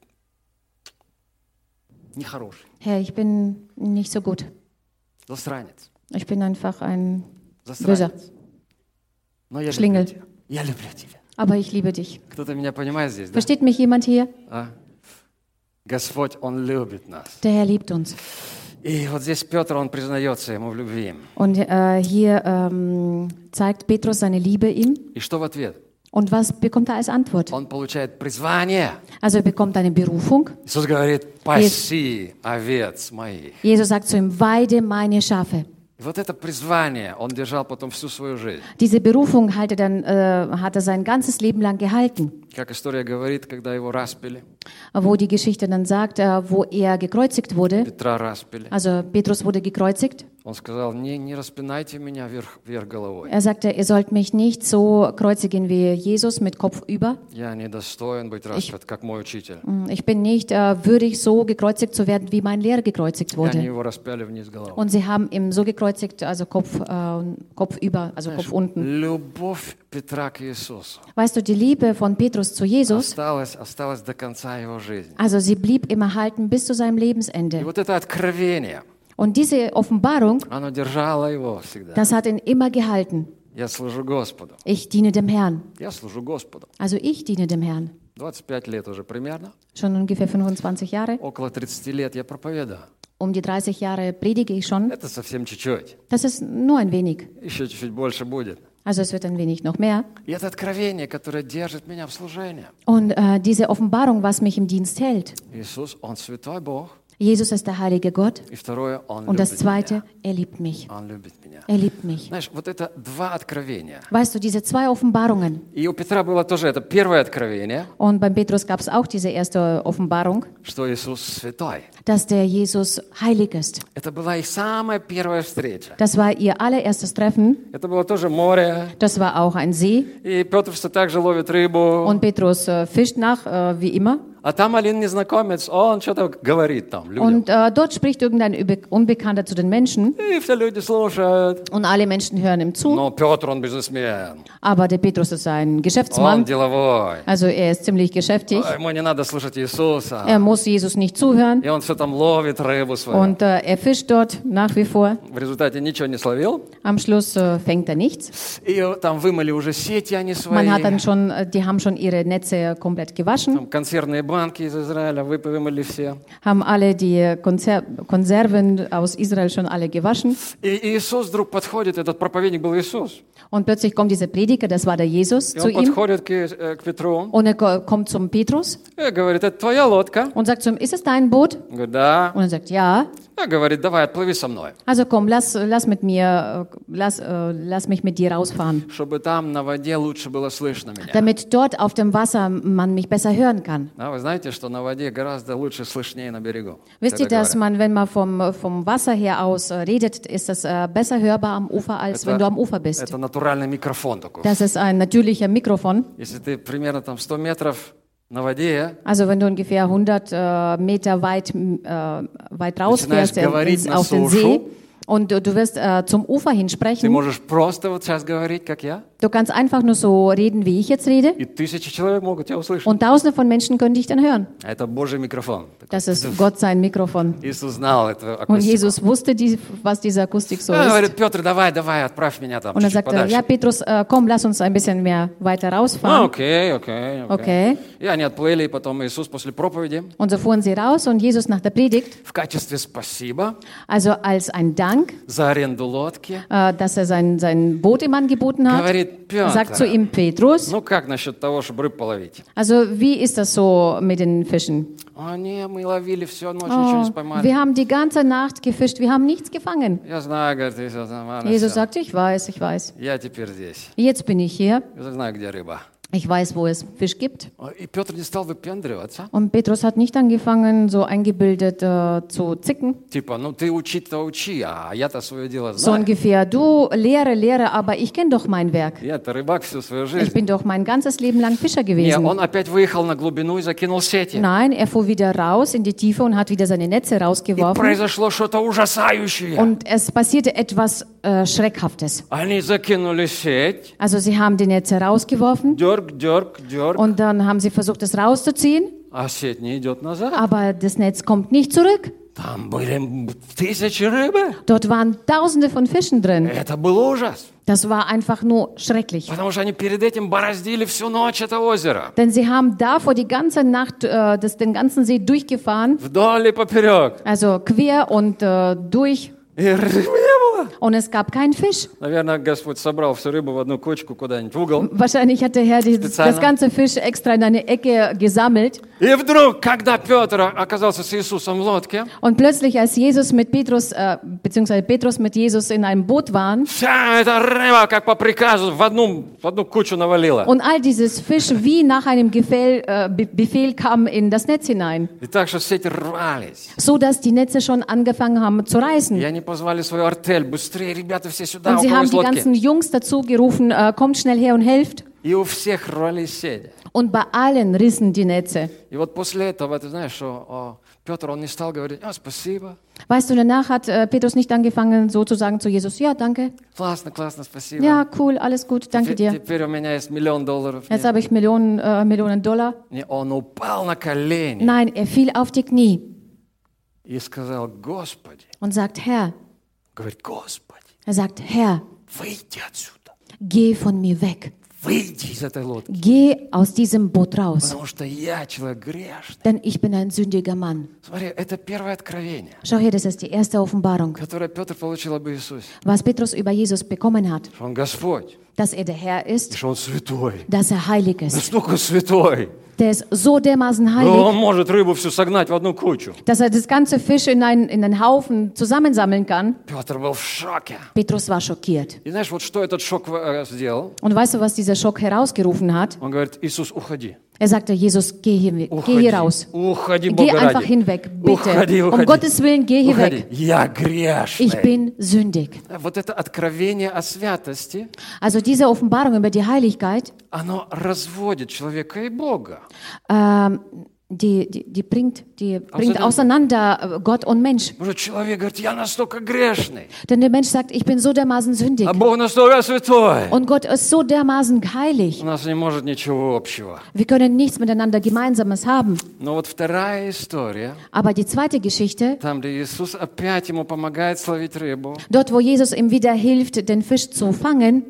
нехороший, Herr, ich bin nicht so gut. засранец, Ich bin einfach ein Böser. засранец. Но я Шлингель. люблю тебя. Я люблю тебя. Aber ich liebe dich. Кто-то меня понимает здесь, да? Versteht mich jemand hier? А? Господь, Он любит нас. Der Herr liebt uns. И вот здесь Петр, он признается ему в любви. Und äh, hier ähm, zeigt Petrus seine Liebe ihm. И что в ответ? Und was bekommt er als Antwort? Он получает призвание. Also er bekommt eine Berufung. Иисус говорит, паси овец моих. Jesus sagt zu ihm, weide meine Schafe. И вот это призвание он держал потом всю свою жизнь. Diese Berufung hat er dann, äh, hat er sein ganzes Leben lang gehalten. Как история говорит, когда его распили, Wo die Geschichte dann sagt, äh, wo er gekreuzigt wurde. Петра распили, Also Petrus wurde gekreuzigt. он сказал, не, не распинайте меня вверх, вверх головой. Er sagte, ihr sollt mich nicht so kreuzigen wie Jesus mit Kopf über. Я недостоин быть распят, как мой учитель. Mm, Ich bin nicht äh, würdig, so gekreuzigt zu werden, wie mein Lehrer gekreuzigt И они wurde. его распяли вниз головой. Und sie haben ihn so gekreuzigt, also Kopf, äh, Kopf über, also Kopf unten. Любовь Петра к Иисусу Weißt du, die Liebe von Petrus zu Jesus, осталась, осталась до конца его жизни. also sie blieb im Erhalten bis zu seinem И Lebensende. вот это откровение, Und diese Offenbarung, оно держало его всегда. das hat ihn immer gehalten. Я служу Господу. Ich diene dem Herrn. Я служу Господу. Also ich diene dem Herrn. 25 лет уже примерно. Schon ungefähr 25 Jahre. Около 30 лет я проповедую. Um die 30 Jahre predige ich schon. Это совсем чуть-чуть. Das ist nur ein wenig. Еще чуть-чуть больше будет. Also es wird ein wenig noch mehr. И это откровение, которое держит меня в служении. Und äh, diese Offenbarung, was mich im Dienst hält. Иисус, Он святой Бог. Jesus ist der heilige Gott. Und das Zweite, er liebt mich. Er liebt mich. Weißt du, diese zwei Offenbarungen. Und beim Petrus gab es auch diese erste Offenbarung, dass der Jesus heilig ist. Das war ihr allererstes Treffen. Das war auch ein See. Und Petrus äh, fischt nach, äh, wie immer. А там один незнакомец, он что-то говорит там людям. Und äh, dort spricht irgendein Übe- Unbekannter zu den Menschen. И все люди слушают. Und alle Menschen hören ihm zu. Но Петр, он бизнесмен. Aber der Petrus ist ein Он Geschäftsmann. деловой. Also er ist ziemlich geschäftig. Ему не надо слушать Иисуса. Er muss Jesus nicht zuhören. И он все там ловит рыбу свою. Und äh, er fischt dort nach wie vor. В результате ничего не словил. Am Schluss äh, fängt er nichts. И там вымыли уже сети они свои. Man hat dann schon, äh, die haben schon ihre Netze komplett gewaschen, Там консервные банки из Израиля вы- вымыли все. haben alle die Konzer Konserven aus Israel schon alle gewaschen. И Иисус вдруг подходит, этот проповедник был Иисус. Und plötzlich kommt dieser Prediger, das war der Jesus, И zu он ihm. подходит к, э, к Петру Und er ko- kommt zum Petrus и говорит, это твоя лодка? und sagt zu ihm, ist es dein Boot? Он говорит, да. Und er sagt, ja. А говорит, давай, отплыви со мной, Also komm, lass, lass mit mir, äh, lass, äh, lass mich mit dir rausfahren, чтобы там на воде лучше было слышно меня. damit dort auf dem Wasser man mich besser hören kann. Да, вы знаете, что на воде гораздо лучше слышнее на берегу. Wisst ihr, dass man, wenn man vom, vom Wasser her aus äh, redet, ist das äh, besser hörbar am Ufer, als wenn du am Ufer bist? это натуральный микрофон такой. Das ist ein natürlicher Mikrofon. Если ты примерно там 100 метров Also wenn du ungefähr 100 äh, Meter weit, äh, weit rausfährst auf den See, und du, du wirst äh, zum Ufer hin ты sprechen, можешь просто вот сейчас говорить, как я, du kannst einfach nur so reden, wie ich jetzt rede и тысячи человек могут тебя услышать. und tausende von Menschen können dich dann hören. А это Божий микрофон. Das ist Gott sein Mikrofon. Иисус знал эту Und акустику. Jesus wusste, die, was diese Akustik so Он ist. говорит, Петр, давай, давай, отправь меня там Und dann чуть-чуть sagt er, подальше. ja Petrus, äh, komm, lass uns ein bisschen mehr weiter А, rausfahren. окей, окей, окей. Okay. И они отплыли, и потом Иисус после проповеди Und so fuhren sie raus und Jesus nach der Predigt, в качестве спасибо also als ein Dank, Schrank, äh, dass er sein, sein Boot ihm angeboten hat, sagt zu ihm Petrus, also wie ist das so mit den Fischen? Oh, wir haben die ganze Nacht gefischt, wir haben nichts gefangen. Jesus sagt, ich weiß, ich weiß. Jetzt bin ich hier. Ich weiß, wo es Fisch gibt. Und Petrus hat nicht angefangen, so eingebildet äh, zu zicken. So ungefähr, du lehre, lehre, aber ich kenne doch mein Werk. Ich bin doch mein ganzes Leben lang Fischer gewesen. Nein, er fuhr wieder raus in die Tiefe und hat wieder seine Netze rausgeworfen. Und es passierte etwas äh, Schreckhaftes. Also sie haben den jetzt herausgeworfen. Und dann haben sie versucht, es rauszuziehen. Aber das Netz kommt nicht zurück. Dort waren tausende von Fischen drin. Das war einfach nur schrecklich. Denn sie haben davor die ganze Nacht äh, das, den ganzen See durchgefahren. Also quer und äh, durch. Und es gab keinen Fisch. Wahrscheinlich hat der Herr die, das ganze Fisch extra in eine Ecke gesammelt. Und plötzlich, als Jesus mit Petrus, äh, beziehungsweise Petrus mit Jesus in einem Boot waren, und all dieses Fisch wie nach einem Gefehl, äh, Befehl kam in das Netz hinein. So, dass die Netze schon angefangen haben zu reißen И они позвали свою артель. Быстрее, ребята, все сюда, Und у sie кого haben есть die лодки. ganzen Jungs dazu gerufen, äh, kommt schnell her und helft. И у всех рвались сети. Und bei allen rissen die Netze. И вот после этого, ты знаешь, что о, Петр, он не стал говорить, а, спасибо, Weißt du, danach hat äh, Petrus nicht angefangen, so zu sagen zu Jesus, ja, danke, классно, классно, спасибо. ja, cool, alles gut, danke Теперь, dir. теперь у меня есть миллион долларов. Jetzt habe ich Millionen, äh, Millionen Dollar. Не, он упал на колени Nein, er fiel auf die Knie и сказал, Господи, Und sagt, Herr. Er sagt, Herr. Geh von mir weg. Geh aus diesem Boot raus. Denn ich bin ein sündiger Mann. Schau hier, das ist die erste Offenbarung, was Petrus über Jesus bekommen hat dass er der Herr ist, dass er heilig ist. Der ist so dermaßen heilig, dass er das ganze Fisch in einen, in einen Haufen zusammensammeln kann. Petrus war schockiert. Und weißt du, was dieser Schock herausgerufen hat? Он говорит, Иисус, уходи. Er sagte, Jesus, geh hier, geh Уходи. hier raus. Уходи, Geh Бога einfach ради. hinweg, bitte. Уходи, Um уходи. Gottes Willen, geh hier Уходи. weg. Я грешный. Ich bin sündig. Вот это откровение о святости, Also diese Offenbarung über die Heiligkeit, оно разводит человека и Бога. ähm, die, die, die bringt, die bringt auseinander äh, Gott und Mensch. Denn der Mensch sagt, ich bin so dermaßen sündig. Und Gott ist so dermaßen heilig. Wir können nichts miteinander Gemeinsames haben. Aber die zweite Geschichte, dort wo Jesus ihm wieder hilft, den Fisch zu fangen,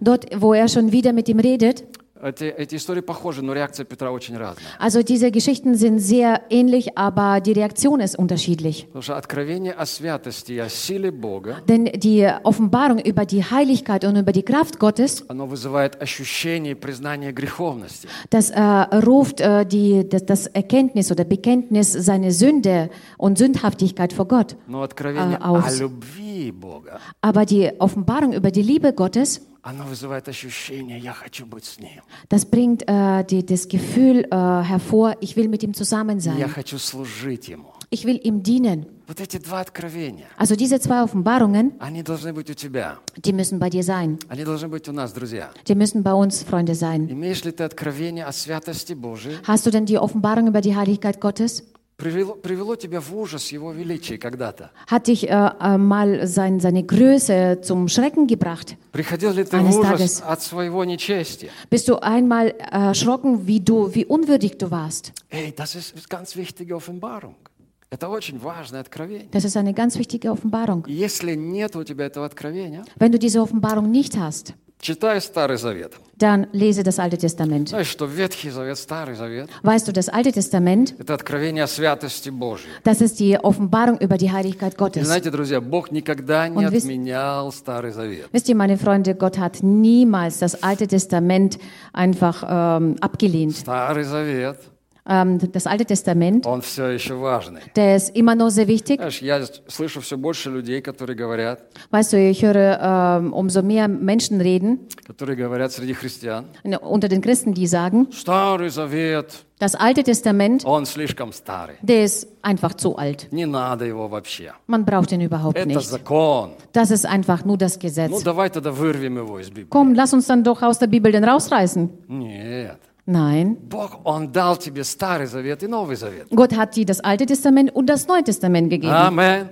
Dort, wo er schon wieder mit ihm redet, эти, эти истории похожи, но реакция Петра очень разная. Also diese Geschichten sind sehr ähnlich, aber die Reaktion ist unterschiedlich. Потому что откровение о святости и о силе Бога, Denn die Offenbarung über die Heiligkeit und über die Kraft Gottes, оно вызывает ощущение и признание греховности. das äh, ruft äh, die, das, das Erkenntnis oder Bekenntnis seiner Sünde und Sündhaftigkeit vor Gott. Но откровение А, aus. о любви Бога, Aber die Offenbarung über die Liebe Gottes, das bringt äh, die, das Gefühl äh, hervor, ich will mit ihm zusammen sein. Ich will ihm dienen. Also diese zwei Offenbarungen, die müssen bei dir sein. Die müssen bei uns Freunde sein. Hast du denn die Offenbarung über die Heiligkeit Gottes? Привело, привело тебя в ужас Его величия когда-то? Hat dich äh, äh, mal sein, seine Größe zum Schrecken gebracht? Приходил ли ты Eines в ужас Tages. от своего нечестия? Bist du einmal erschrocken, wie du, wie unwürdig du warst? Эй, das ist ganz wichtige Offenbarung. Это очень важное откровение. Das ist eine ganz wichtige Offenbarung. И Если нет у тебя этого откровения, Wenn du diese Offenbarung nicht hast, читай Старый Завет. dann lese das Alte Testament. Знаешь, что Ветхий Завет, Старый Завет Weißt du, das Alte Testament, – это откровение о святости Божьей. das ist die Offenbarung über die Heiligkeit И Gottes. знаете, друзья, Бог никогда не Он весь- отменял Старый Завет. Wisst ihr, meine Freunde, Gott hat niemals das Alte Testament einfach ähm, abgelehnt. Старый Завет, Ähm, das Alte Testament, он все еще важный. der ist immer noch sehr wichtig. Знаешь, я слышу все больше людей, которые говорят, Weißt du, ich höre ähm, umso mehr Menschen reden которые говорят среди христиан, ne, unter den Christen, die sagen, Старый Завет, das Alte Testament, он слишком старый. der ist einfach zu alt. Не надо его вообще. Man braucht ihn überhaupt Это nicht. закон. Das ist einfach nur das Ну, Gesetz. давай тогда вырвем его из Библии. Komm, lass uns dann doch aus der Bibel den rausreißen. Нет. Nein. Gott hat dir das Alte Testament und das Neue Testament gegeben. Amen.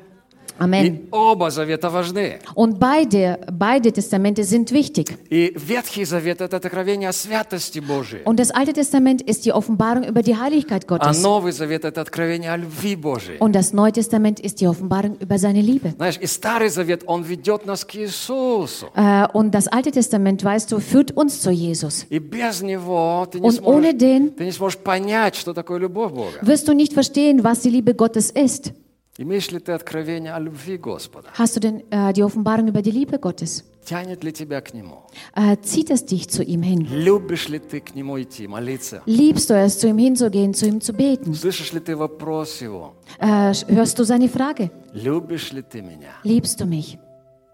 Amen. И оба завета важны. Und beide, beide Testamente sind wichtig. И Ветхий Завет – это откровение о святости Божией. Und das Alte Testament ist die Offenbarung über die Heiligkeit А Gottes. Новый Завет – это откровение о любви Божией. Und das Neue Testament ist die Offenbarung über seine Liebe. Знаешь, и Старый Завет, он ведет нас к Иисусу. Äh, und das Alte Testament, weißt du, führt uns zu Jesus. И без него ты не, Und ohne сможешь, den ты не сможешь понять, что такое любовь Бога. wirst du nicht verstehen, was die Liebe Gottes ist. Имеешь ли ты откровение о любви Господа? Hast du denn äh, die Offenbarung über die Liebe Gottes? Тянет ли тебя к Нему? Äh, zieht es dich zu ihm hin? Любишь ли ты к Нему идти, молиться? Liebst du es, zu ihm hinzugehen, zu ihm zu beten? Слышишь ли ты вопрос Его? Äh, hörst du seine Frage? Любишь ли ты меня? Liebst du mich?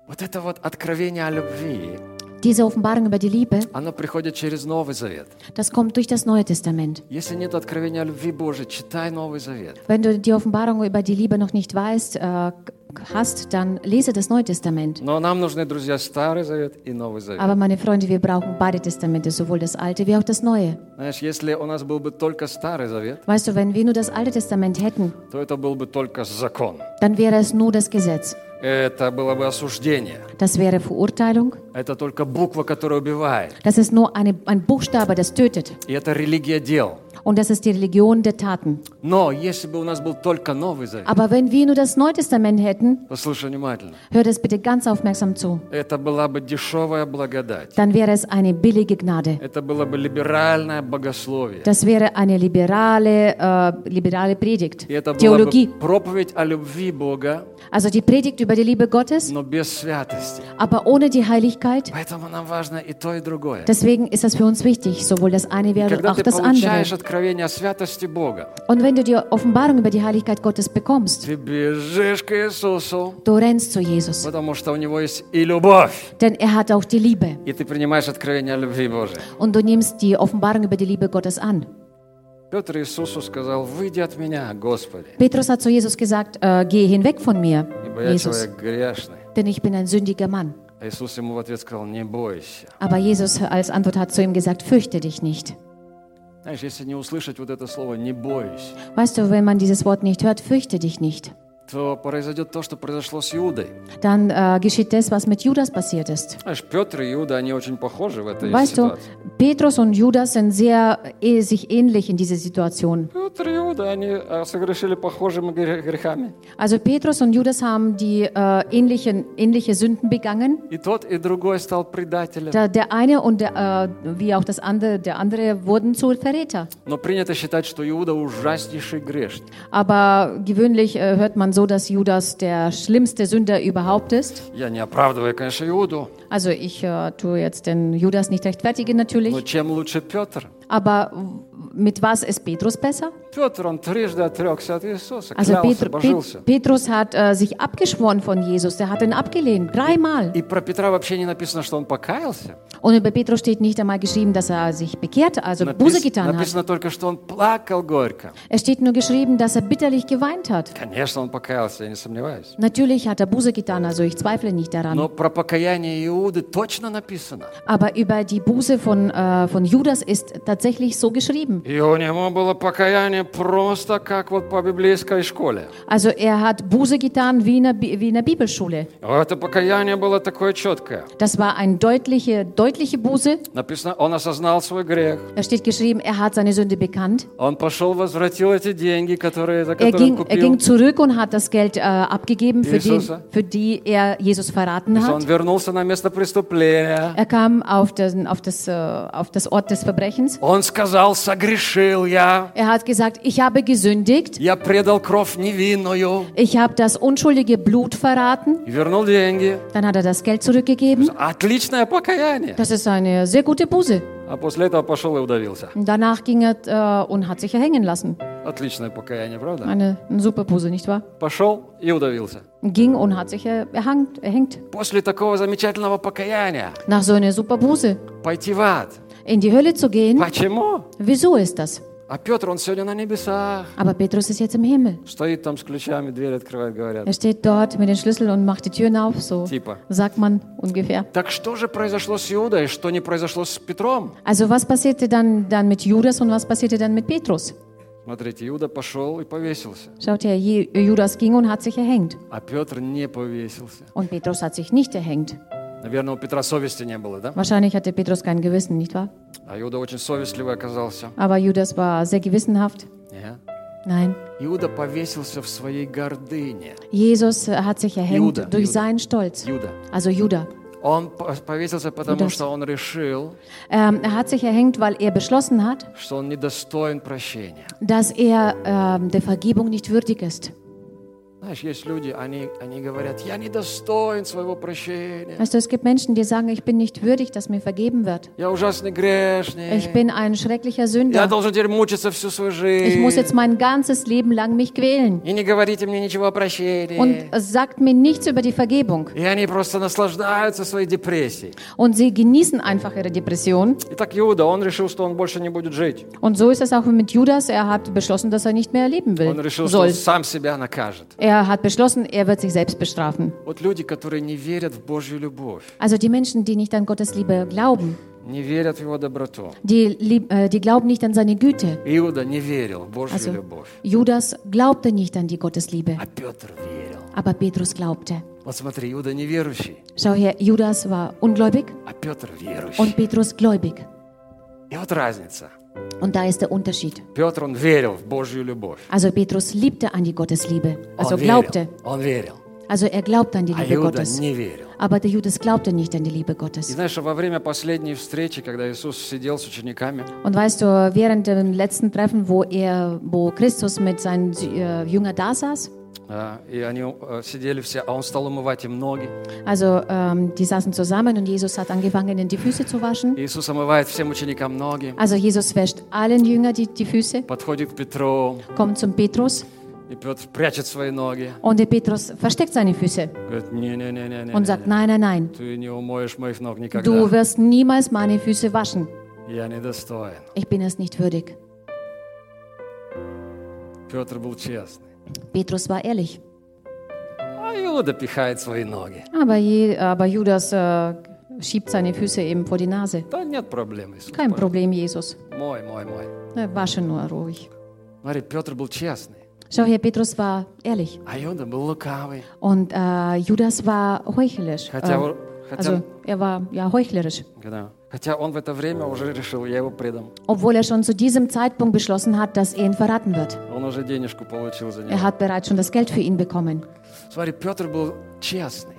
Вот это вот откровение о любви, Diese Offenbarung über die Liebe, оно приходит через Новый Завет. das kommt durch das Neue Testament. Если нет откровения о любви Божией, читай Новый Завет. Wenn du die Offenbarung über die Liebe noch nicht weißt, äh, hast, dann lese das Neue Testament. Но нам нужны, друзья, Старый Завет и Новый Завет. Aber meine Freunde, wir brauchen beide Testamente, sowohl das Alte wie auch das Neue. Знаешь, если у нас был бы только Старый Завет, Weißt du, wenn wir nur das Alte Testament hätten, то это был бы только закон. dann wäre es nur das Gesetz. Это было бы осуждение. Das wäre Verurteilung. Это только буква, которая убивает. Das ist nur eine, ein Buchstabe, das tötet. И это религия дел. Und das ist die Religion der Taten. Но если бы у нас был только Новый Завет, Aber wenn wir nur das Neue Testament hätten, послушай внимательно, hör das bitte ganz aufmerksam zu, это была бы дешевая благодать. dann wäre es eine billige Gnade. Это было бы либеральное богословие. Das wäre eine liberale, äh, liberale Predigt, И это была Theologie. бы проповедь о любви Бога, Also die Predigt über die Liebe Gottes, но без святости. aber ohne die Heiligkeit. Поэтому нам важно и то, и другое. Deswegen ist das für uns wichtig, sowohl das eine wie Когда auch ты das andere. получаешь откровение о святости Бога, Und wenn du die Offenbarung über die Heiligkeit Gottes bekommst, ты бежишь к Иисусу, du rennst zu Jesus, потому что у Него есть и любовь. denn er hat auch die Liebe. И ты принимаешь откровение о любви Божией. Und du nimmst die Offenbarung über die Liebe Gottes an. Петр Иисусу сказал, выйди от меня, Господи, Petrus hat zu Jesus gesagt, äh, geh hinweg von mir, ибо я Jesus, человек грешный. denn ich bin ein sündiger Mann. А Иисус ему в ответ сказал, не бойся. Aber Jesus als Antwort hat zu ihm gesagt, fürchte dich nicht. Знаешь, если не услышать вот это слово «не бойся», Weißt du, wenn man dieses Wort nicht hört, fürchte dich nicht, то произойдет то, что произошло с Иудой. dann äh, geschieht das, was mit Judas passiert ist. Знаешь, Петр и Иуда, они очень похожи в этой Weißt du, ситуации. Petrus und Judas sind sehr äh, sich ähnlich in dieser Situation. Петр и Иуда, они э, согрешили похожими гре- грехами. Also Petrus und Judas haben die äh, ähnlichen, ähnliche Sünden begangen. И тот, и другой стал предателем. Der, der eine und der, äh, wie auch das andere, der andere wurden zu Verräter. Но принято считать, что Иуда ужаснейший грешник. Aber gewöhnlich äh, hört man so, dass Judas der schlimmste Sünder überhaupt ist. Я не оправдываю, конечно, Иуду, Also ich äh, tue jetzt den Judas nicht rechtfertigen natürlich. но чем лучше Петр? Aber mit was ist Petrus besser? Петр, он трижды отрекся от Иисуса, Also клялся, Petr, божился. Pet, Petrus hat äh, sich abgeschworen von Jesus. Der hat ihn abgelehnt, dreimal. И про Петра вообще не написано, что он покаялся. Und über Petrus steht nicht einmal geschrieben, dass er sich bekehrt, also Buße Напис- getan hat. написано только, что он плакал горько. Es steht nur geschrieben, dass er bitterlich geweint hat. Конечно, он покаялся, я не сомневаюсь. Natürlich hat er Buße getan, also ich zweifle nicht daran. Но про покаяние Иуды точно написано. Aber über die Buße von, äh, von Judas ist tatsächlich tatsächlich so geschrieben. Also er hat Buße getan wie in der, wie in der Bibelschule. Das war eine deutliche, deutliche Buße. Da steht geschrieben, er hat seine Sünde bekannt. er, ging, er ging zurück und hat das Geld äh, abgegeben, für die, für die er Jesus verraten hat. Er kam auf, den, auf, das, äh, auf das Ort des Verbrechens. Он сказал, согрешил я. Er hat gesagt, ich habe gesündigt. Я предал кровь невинную. Ich habe das unschuldige Blut verraten. И вернул деньги. Dann hat er das Geld zurückgegeben. Отличное покаяние. Das ist eine sehr gute Buße. А после этого пошел и удавился. Und danach ging er äh, und hat sich erhängen lassen. Отличное покаяние, правда? Eine, eine super Buße, nicht wahr? Пошел и удавился. Ging und hat sich äh, erhangt, erhängt. После такого замечательного покаяния Nach so einer super Buße. пойти в ад. In die Hölle zu gehen, Почему? wieso ist das? А Петр, он сегодня на небесах. Aber Petrus ist jetzt im Himmel. Стоит там с ключами, дверь открывает, говорят. Er steht dort mit den Schlüsseln und macht die Türen auf, so Типа. sagt man ungefähr. Так что же произошло с Иудой, что не произошло с Петром? Also was passierte dann, dann mit Judas und was passierte dann mit Petrus? Смотрите, Иуда пошел и повесился, Schaut her, Ju- Judas ging und hat sich erhängt. а Петр не повесился. Und Petrus hat sich nicht erhängt. Наверное, у Петра совести не было, да? Wahrscheinlich hatte Petrus kein Gewissen, nicht wahr? А Иуда очень совестливый оказался. Aber Judas war sehr gewissenhaft. Не. Nein, Иуда повесился в своей гордыне. Jesus äh, hat sich erhängt Juda, durch Juda. seinen Stolz. Иуда. Also Judah. Он по- повесился, потому Judas. что он решил, Ähm, er hat sich erhängt, weil er beschlossen hat, что он недостоин прощения. dass er ähm, der Vergebung nicht würdig ist. Знаешь, есть люди, они, они говорят, я недостоин своего прощения. Weißt du, es gibt Menschen, die sagen, ich bin nicht würdig, dass mir vergeben wird. Я ужасный грешник. Ich bin ein schrecklicher Я Sünder. должен теперь мучиться всю свою Ich muss жизнь. jetzt mein ganzes Leben lang mich quälen. И не говорите мне ничего о прощении. Und es sagt mir nichts über die Vergebung. И они просто наслаждаются своей депрессией. Und sie genießen einfach ihre Depression. Итак, Иуда, он решил, что он больше не будет жить. Und so ist es auch mit Judas. Er hat beschlossen, dass er nicht mehr leben Он will, решил, что он soll. сам себя накажет. Er hat beschlossen, er wird sich selbst bestrafen. Вот люди, которые не верят в Божью любовь, Also die Menschen, die nicht an Gottes Liebe glauben, не верят в Его доброту. die, lieb- äh, die glauben nicht an seine Güte. Иуда не верил в Божью Also любовь, Judas glaubte nicht an die Gottesliebe, а Петр верил. aber Petrus glaubte. Вот смотри, Иуда неверующий, Schau her, Judas war ungläubig а Петр верующий. und Petrus gläubig. И вот разница. Und da ist der Unterschied. Петр, он верил в Божью любовь. Also Petrus liebte an die Gottesliebe, also Он glaubte. верил. Он верил. Also er glaubte an die А Liebe Иуда Gottes. не верил. Aber der Judas glaubte nicht an die Liebe И Gottes. знаешь, во время последней встречи, когда Иисус сидел с учениками, Und weißt du, während dem letzten Treffen, wo er, wo Christus mit seinen äh, Jüngern da saß, а, и они э, сидели все, а он стал умывать им ноги. also ähm, die saßen zusammen und Jesus hat angefangen, ihnen die Füße zu waschen. Иисус омывает всем ученикам ноги, Also Jesus wäscht allen Jüngern die, die Füße, подходит к Петру, kommt zum Petrus и Петр прячет свои ноги. und der Petrus versteckt seine Füße Говорит, не-не-не-не, und sagt, nein, nein, nein, ты не умоешь моих ног никогда. du wirst niemals meine Füße waschen. Я недостоин. Ich bin es nicht würdig. Петр был честный. Petrus war ehrlich. А Иуда пихает свои ноги. Aber, je, aber Judas äh, schiebt seine Füße eben vor die Nase. Да нет проблем, Иисус. Kein Problem, Jesus. Мой, мой, мой. Na, Wasche nur ruhig. Смотри, Петр был честный, Schau her, Petrus war ehrlich а Иуда был лукавый. und äh, Judas war heuchlerisch. Хотя, Äh, он- хотя, also er war ja heuchlerisch. да. Obwohl er schon zu diesem Zeitpunkt beschlossen hat, dass er ihn verraten wird. Er hat bereits schon das Geld für ihn bekommen.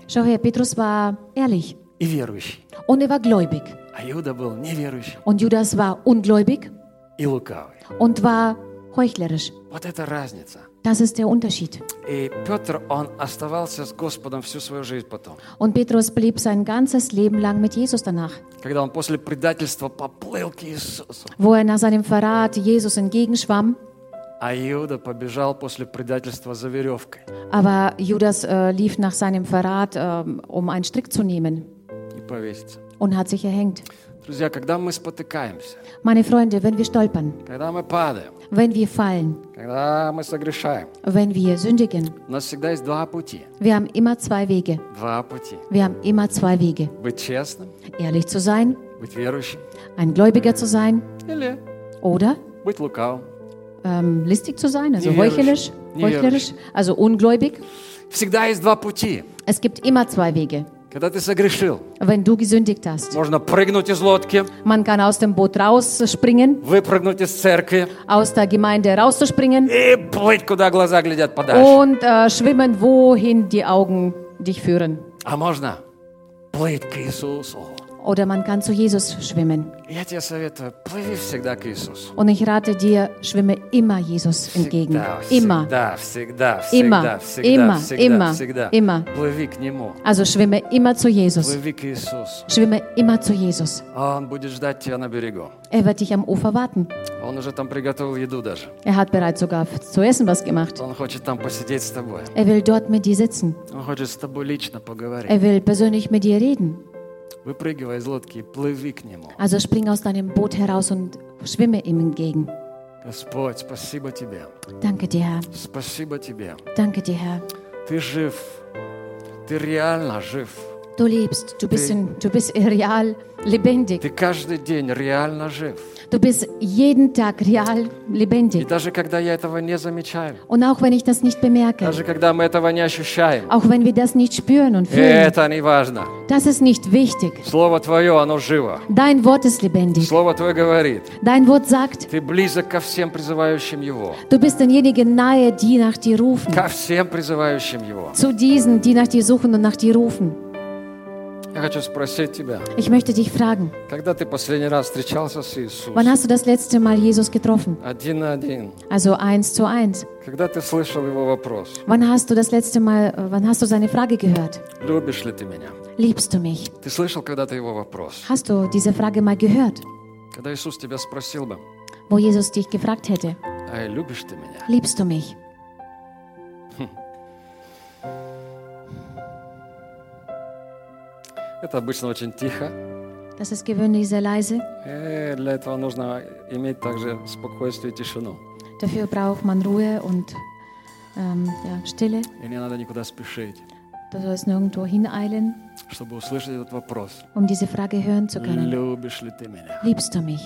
Schau her, Petrus war ehrlich. Und er war gläubig. Und Judas war ungläubig. Und war heuchlerisch. Вот это разница. Das ist der Unterschied. И Петр, он оставался с Господом всю свою жизнь потом. Und Petrus blieb sein ganzes Leben lang mit Jesus danach. Когда он после предательства поплыл к Иисусу, Wo er nach seinem Verrat Jesus entgegenschwamm, а Иуда побежал после предательства за веревкой aber Judas äh, lief nach seinem Verrat, ähm, um einen Strick zu nehmen и повеситься. und hat sich erhängt. Друзья, когда мы спотыкаемся, Meine Freunde, wenn wir stolpern, когда мы падаем, wenn wir fallen, когда мы согрешаем, wenn wir sündigen, у нас всегда есть два пути. wir haben immer zwei Wege. Два пути. Wir haben immer zwei Wege. Быть честным, Ehrlich zu sein, быть верующим ein Gläubiger zu sein или oder быть лукавым. ähm, listig zu sein, also Невежlich. heuchlerisch, heuchlerisch, also ungläubig. Всегда есть два пути. Es gibt immer zwei Wege. Когда ты согрешил, Wenn du gesündigt hast, можно прыгнуть из лодки, man kann aus dem Boot rausspringen, выпрыгнуть из церкви aus der Gemeinde rauszuspringen и плыть, куда глаза глядят подальше. und äh, schwimmen, wohin die Augen dich führen. А можно плыть к Иисусу. Oder man kann zu Jesus schwimmen. Und ich rate dir, schwimme immer Jesus entgegen. Immer. Immer. Immer. Immer. Immer. Also schwimme immer zu Jesus. Schwimme immer zu Jesus. Er wird dich am Ufer warten. Er hat bereits sogar zu essen was gemacht. Er will dort mit dir sitzen. Er will persönlich mit dir reden. Выпрыгивай из лодки и плыви к Нему. Also spring aus deinem Boot heraus und schwimme ihm entgegen. Господь, спасибо Тебе. Danke dir, Herr. Спасибо Тебе. Danke dir, Herr. Ты жив. Ты реально жив. Du lebst, du bist, in, du bist real lebendig. Ты каждый день реально жив. Du bist jeden Tag real И lebendig. даже когда я этого не замечаю, Und auch wenn ich das nicht bemerke, даже когда мы этого не ощущаем, auch wenn wir das nicht spüren und fühlen, это не важно. das ist nicht wichtig. Слово Твое, оно живо. Dein Wort ist lebendig. Слово Твое говорит, Dein Wort sagt, Ты близок ко всем призывающим Его. du bist denjenigen nahe, die nach dir rufen. Ко всем призывающим Его. Zu diesen, die nach dir suchen und nach dir rufen. Я хочу спросить тебя, Ich möchte dich fragen, когда ты последний раз встречался с Иисусом? wann hast du das letzte Mal Jesus getroffen? Один на один. Also eins zu eins. Когда ты слышал Его вопрос, Wann hast du das letzte Mal, äh, wann hast du seine Frage gehört? любишь ли ты меня? Liebst du mich? Ты слышал когда-то Его вопрос? Hast du diese Frage mal gehört, Когда Иисус тебя спросил бы, wo Jesus dich gefragt hätte, ай, любишь ты меня? liebst du mich? Это обычно очень тихо. Das ist gewöhnlich sehr leise. И для этого нужно иметь также спокойствие и тишину. Dafür braucht man Ruhe und ähm, ja, Stille. И не надо никуда спешить, Du sollst nirgendwo hineilen, чтобы услышать этот вопрос. um diese Frage hören zu können. Любишь ли ты меня? Liebst du mich?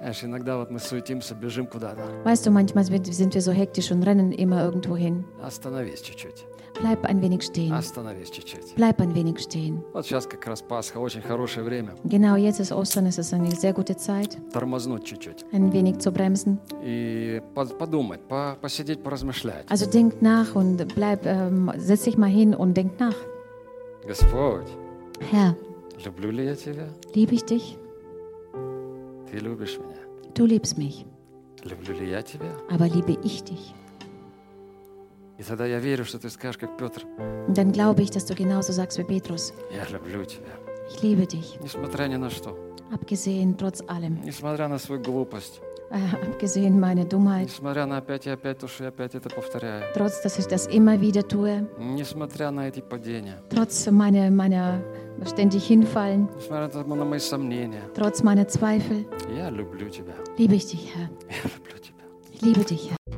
Знаешь, иногда вот мы суетимся, бежим куда-то. Weißt du, manchmal sind sind wir so hektisch und rennen immer irgendwo hin. Остановись чуть-чуть. Bleib ein wenig stehen. Остановись чуть-чуть. Bleib ein wenig stehen. Вот сейчас как раз Пасха, очень хорошее время. Genau jetzt ist Ostern, es ist eine sehr gute Zeit, Тормознуть чуть-чуть. ein wenig zu bremsen. И по- подумать, по- посидеть, поразмышлять. Also denk nach und bleib, ähm, setz dich mal hin und denk nach. Господь, Herr, люблю ли я тебя? liebe ich dich? Ты любишь меня. Du liebst mich. Люблю ли я тебя? Aber liebe ich dich? И тогда я верю, что ты скажешь, как Петр, Und dann glaube ich, dass du genauso sagst wie Petrus. я люблю тебя. Ich liebe dich. Несмотря ни на что. Abgesehen trotz allem. Несмотря на свою глупость. Äh, abgesehen meine Dummheit. Несмотря на опять и опять то, что я опять это повторяю. Trotz, dass ich das immer wieder tue. Несмотря на эти падения. Trotz meiner, meiner ständig hinfallen. Несмотря на мои сомнения. Trotz meiner Zweifel. Я люблю тебя. Liebe ich dich, Herr. Я люблю тебя. Ich liebe dich, Herr.